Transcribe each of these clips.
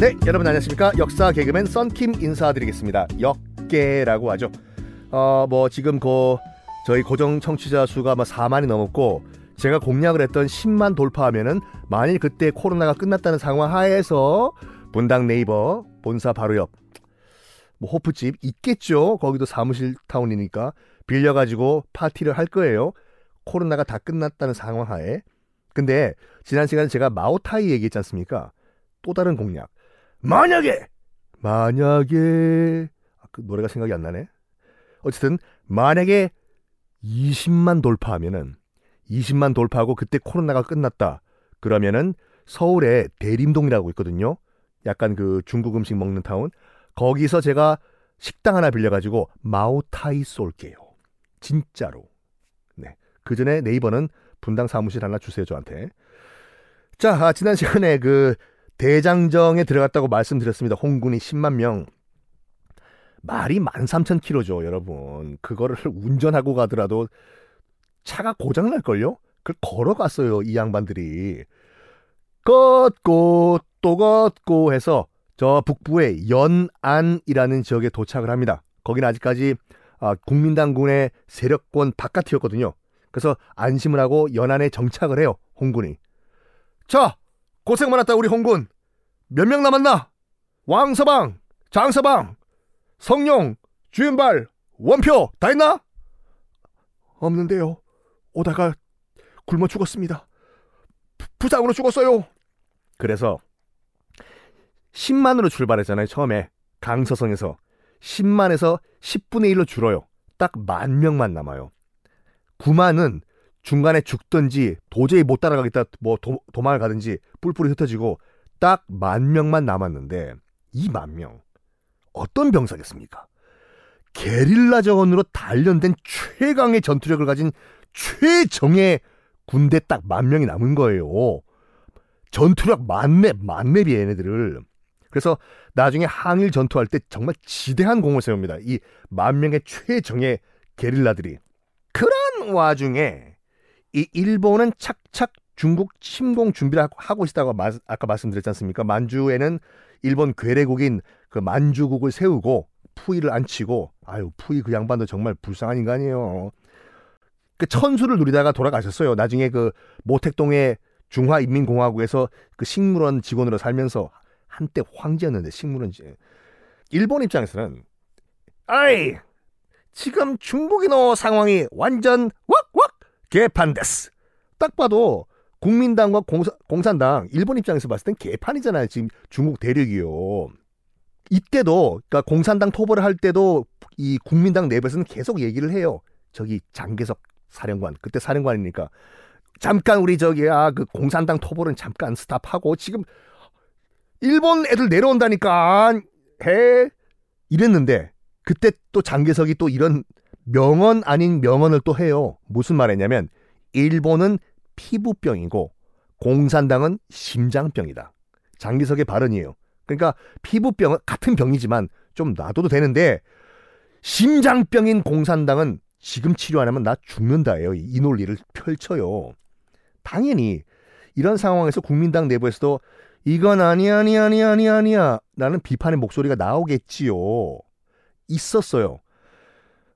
네, 여러분 안녕하십니까? 역사 개그맨 썬킴 인사드리겠습니다. 역계라고 하죠. 어, 뭐 지금 그 저희 고정 청취자 수가 뭐 4만이 넘었고 제가 공약을 했던 10만 돌파하면은 만일 그때 코로나가 끝났다는 상황 하에서 분당 네이버 본사 바로 옆 뭐 호프집 있겠죠. 거기도 사무실 타운이니까 빌려가지고 파티를 할 거예요. 코로나가 다 끝났다는 상황 하에. 근데 지난 시간에 제가 마오타이 얘기했지 않습니까? 또 다른 공약. 만약에 만약에 아, 그 노래가 생각이 안 나네. 어쨌든 만약에 20만 돌파하면은 20만 돌파하고 그때 코로나가 끝났다. 그러면은 서울에 대림동이라고 있거든요. 약간 그 중국 음식 먹는 타운. 거기서 제가 식당 하나 빌려가지고 마오타이 쏠게요. 진짜로. 네. 그 전에 네이버는 분당 사무실 하나 주세요, 저한테. 자, 아, 지난 시간에 그 대장정에 들어갔다고 말씀드렸습니다. 홍군이 10만 명. 말이 13,000km죠, 여러분. 그거를 운전하고 가더라도 차가 고장 날걸요? 그걸 걸어갔어요, 이 양반들이. 걷고 또 걷고 해서 저 북부의 연안이라는 지역에 도착을 합니다. 거기는 아직까지 아, 국민당군의 세력권 바깥이었거든요. 그래서 안심을 하고 연안에 정착을 해요, 홍군이. 자, 고생 많았다, 우리 홍군. 몇 명 남았나? 왕서방, 장서방, 성룡, 주윤발, 원표 다 했나? 없는데요. 오다가 굶어 죽었습니다. 부상으로 죽었어요. 그래서 10만으로 출발했잖아요. 처음에 강서성에서 10만에서 10분의 1로 줄어요. 딱 만 명만 남아요. 9만은 중간에 죽든지 도저히 못 따라가겠다 뭐 도, 도망을 가든지 뿔뿔이 흩어지고 딱 만 명만 남았는데 이 만 명 어떤 병사겠습니까? 게릴라전으로 단련된 최강의 전투력을 가진 최정의 군대 딱 만 명이 남은 거예요. 전투력 만렙, 만렙이 얘네들을. 그래서 나중에 항일 전투할 때 정말 지대한 공을 세웁니다. 이 만 명의 최정의 게릴라들이. 그런 와중에 이 일본은 착착 중국 침공 준비를 하고 있다고 마, 아까 말씀드렸지 않습니까? 만주에는 일본 괴뢰국인 그 만주국을 세우고 푸이를 앉히고 아유 푸이 그 양반도 정말 불쌍한 인간이에요. 그 천수를 누리다가 돌아가셨어요. 나중에 그 모택동의 중화인민공화국에서 그 식물원 직원으로 살면서 한때 황제였는데 식물원 지. 일본 입장에서는 아이 지금 중국인어 상황이 완전 왁왁 개판데스. 딱 봐도 국민당과 공사, 공산 당 일본 입장에서 봤을 땐 개판이잖아요. 지금 중국 대륙이요. 이때도 그러니까 공산당 토벌을 할 때도 이 국민당 내부에서는 계속 얘기를 해요. 저기 장계석 사령관 그때 사령관이니까 잠깐 우리 저기 아그 공산당 토벌은 잠깐 스탑하고 지금 일본 애들 내려온다니까 해 이랬는데 그때 또 장계석이 또 이런 명언 아닌 명언을 또 해요. 무슨 말했냐면 일본은 피부병이고 공산당은 심장병이다. 장기석의 발언이에요. 그러니까 피부병은 같은 병이지만 좀 놔둬도 되는데 심장병인 공산당은 지금 치료 안 하면 나 죽는다예요. 이 논리를 펼쳐요. 당연히 이런 상황에서 국민당 내부에서도 이건 아니 아니 아니 아니 아니야 라는 비판의 목소리가 나오겠지요. 있었어요.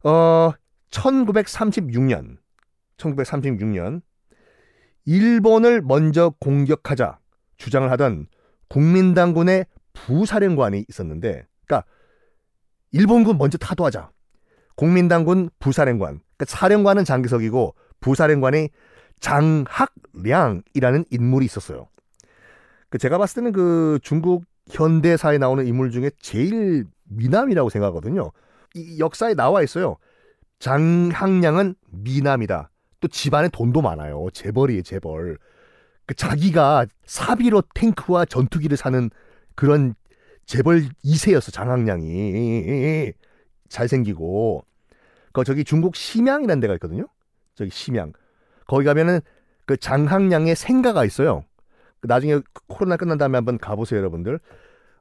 어 1936년 1936년 일본을 먼저 공격하자 주장을 하던 국민당군의 부사령관이 있었는데, 그러니까 일본군 먼저 타도하자. 국민당군 부사령관, 그러니까 사령관은 장기석이고 부사령관이 장학량이라는 인물이 있었어요. 그 제가 봤을 때는 그 중국 현대사에 나오는 인물 중에 제일 미남이라고 생각하거든요. 이 역사에 나와 있어요. 장학량은 미남이다. 또 집안에 돈도 많아요. 재벌이에요, 재벌. 그 자기가 사비로 탱크와 전투기를 사는 그런 재벌 2세였어, 장학량이. 잘생기고. 그 저기 중국 심양이라는 데가 있거든요. 저기 심양. 거기 가면은 그 장학량의 생가가 있어요. 그 나중에 코로나 끝난 다음에 한번 가보세요, 여러분들.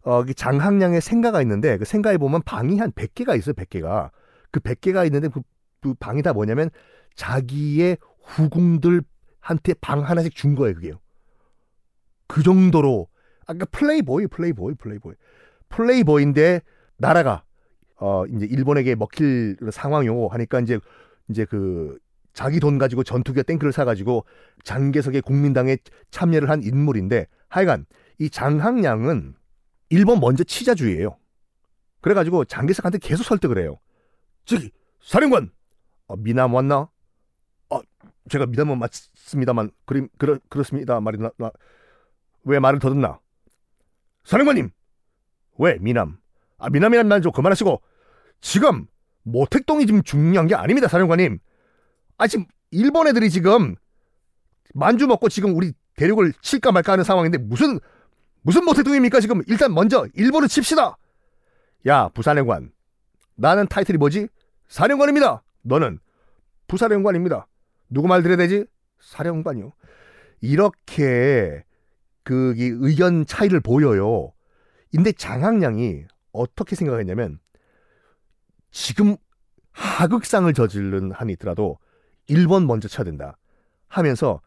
어, 그 장학량의 생가가 있는데 그 생가에 보면 방이 한 100개가 있어요, 100개가. 그 100개가 있는데 그, 그 방이 다 뭐냐면 자기의 후궁들 한테 방 하나씩 준 거예요, 그게요. 그 정도로 아까 플레이보이, 플레이보이, 플레이보이. 플레이보이인데 나라가 어 이제 일본에게 먹힐 상황이고 하니까 이제 이제 그 자기 돈 가지고 전투기와 탱크를 사가지고 장개석의 국민당에 참여를 한 인물인데 하여간 이 장학량은 일본 먼저 치자주의예요. 그래가지고 장개석한테 계속 설득을 해요. 저기 사령관 어, 미남 왔나? 어, 제가 미남은 맞습니다만 그림 그렇 그렇습니다 말이 나 나, 왜 말을 더듬나? 사령관님 왜 미남? 아 미남이란 말 좀 그만하시고 지금 모택동이 지금 중요한 게 아닙니다 사령관님. 아 지금 일본 애들이 지금 만주 먹고 지금 우리 대륙을 칠까 말까 하는 상황인데 무슨 무슨 모택동입니까 지금 일단 먼저 일본을 칩시다. 야 부사령관 나는 타이틀이 뭐지? 사령관입니다. 너는 부사령관입니다. 누구 말 들어야 되지? 사령관이요. 이렇게 그 의견 차이를 보여요. 근데 장학량이 어떻게 생각했냐면 지금 하극상을 저지른 한이 있더라도 일본 먼저 쳐야 된다 하면서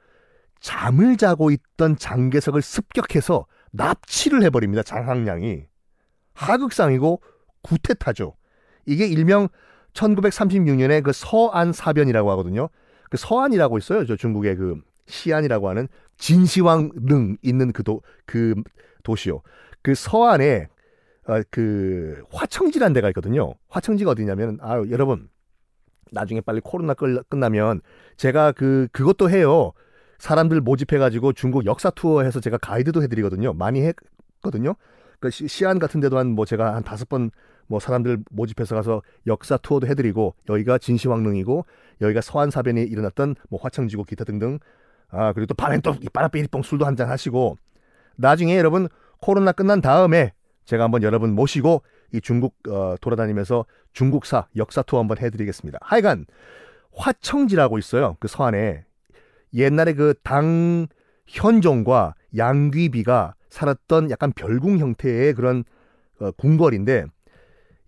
잠을 자고 있던 장개석을 습격해서 납치를 해버립니다. 장학량이 하극상이고 구태타죠. 이게 일명 1936년에 그 서안 사변이라고 하거든요. 그 서안이라고 있어요. 저 중국의 그 시안이라고 하는 진시황 릉 있는 그 도, 그 도시요. 그 서안에 어, 그 화청지라는 데가 있거든요. 화청지가 어디냐면 아 여러분 나중에 빨리 코로나 끝나면 제가 그 그것도 해요. 사람들 모집해가지고 중국 역사 투어 해서 제가 가이드도 해드리거든요. 많이 했거든요. 그 시안 같은 데도 한 뭐 제가 한 다섯 번 뭐 사람들 모집해서 가서 역사 투어도 해드리고 여기가 진시황릉이고 여기가 서안사변이 일어났던 뭐 화청지고 기타 등등 아 그리고 또 밤엔 또 빠라삐리뽕 술도 한 잔 하시고 나중에 여러분 코로나 끝난 다음에 제가 한번 여러분 모시고 이 중국 어, 돌아다니면서 중국사 역사 투어 한번 해드리겠습니다. 하여간 화청지라고 있어요. 그 서안에 옛날에 그 당 현종과 양귀비가 살았던 약간 별궁 형태의 그런 어, 궁궐인데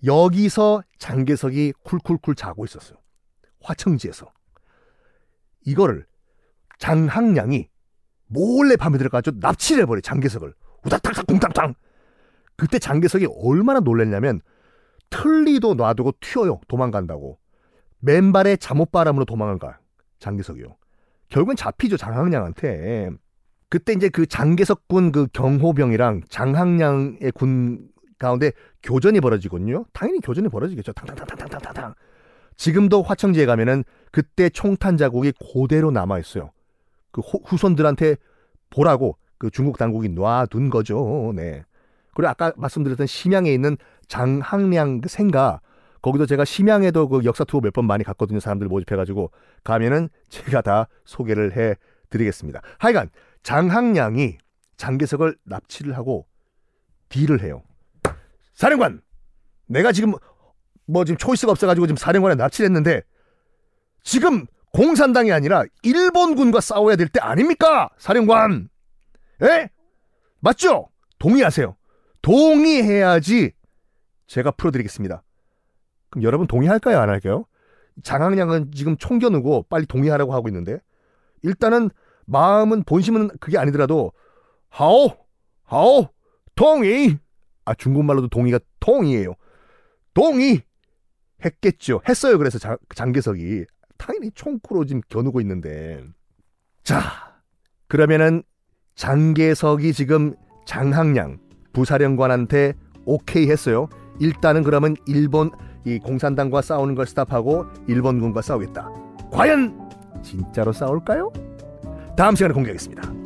여기서 장개석이 쿨쿨쿨 자고 있었어요. 화청지에서. 이거를 장학량이 몰래 밤에 들어가서 납치를 해버려 장개석을. 우다탕탕 쿵탕탕. 그때 장개석이 얼마나 놀랐냐면 틀리도 놔두고 튀어요. 도망간다고. 맨발에 잠옷바람으로 도망을 가. 장개석이요. 결국엔 잡히죠. 장항량한테. 그때 이제 그 장개석 군 그 경호병이랑 장항량의 군 가운데 교전이 벌어지거든요. 당연히 교전이 벌어지겠죠. 탕탕탕탕탕탕탕. 지금도 화청지에 가면은 그때 총탄 자국이 그대로 남아 있어요. 그 후손들한테 보라고 그 중국 당국이 놔둔 거죠. 네. 그리고 아까 말씀드렸던 심양에 있는 장항량 그 생가 거기도 제가 심양에도 그 역사 투어 몇 번 많이 갔거든요. 사람들 모집해가지고 가면은 제가 다 소개를 해 드리겠습니다. 하여간 장항량이 장개석을 납치를 하고 딜을 해요. 사령관, 내가 지금 뭐 지금 초이스가 없어가지고 지금 사령관에 납치를 했는데 지금 공산당이 아니라 일본군과 싸워야 될 때 아닙니까? 사령관. 에? 맞죠? 동의하세요. 동의해야지 제가 풀어드리겠습니다. 그럼 여러분 동의할까요? 안 할까요? 장항량은 지금 총겨누고 빨리 동의하라고 하고 있는데 일단은 마음은 본심은 그게 아니더라도 하오 하오 동의 아 중국말로도 동의가 통이에요. 동의 했겠죠. 했어요. 그래서 장, 장계석이 당연히 총구로 지금 겨누고 있는데 자 그러면은 장계석이 지금 장항량 부사령관한테 오케이 했어요. 일단은 그러면 일본 이 공산당과 싸우는 걸 스탑하고 일본군과 싸우겠다. 과연 진짜로 싸울까요? 다음 시간에 공개하겠습니다.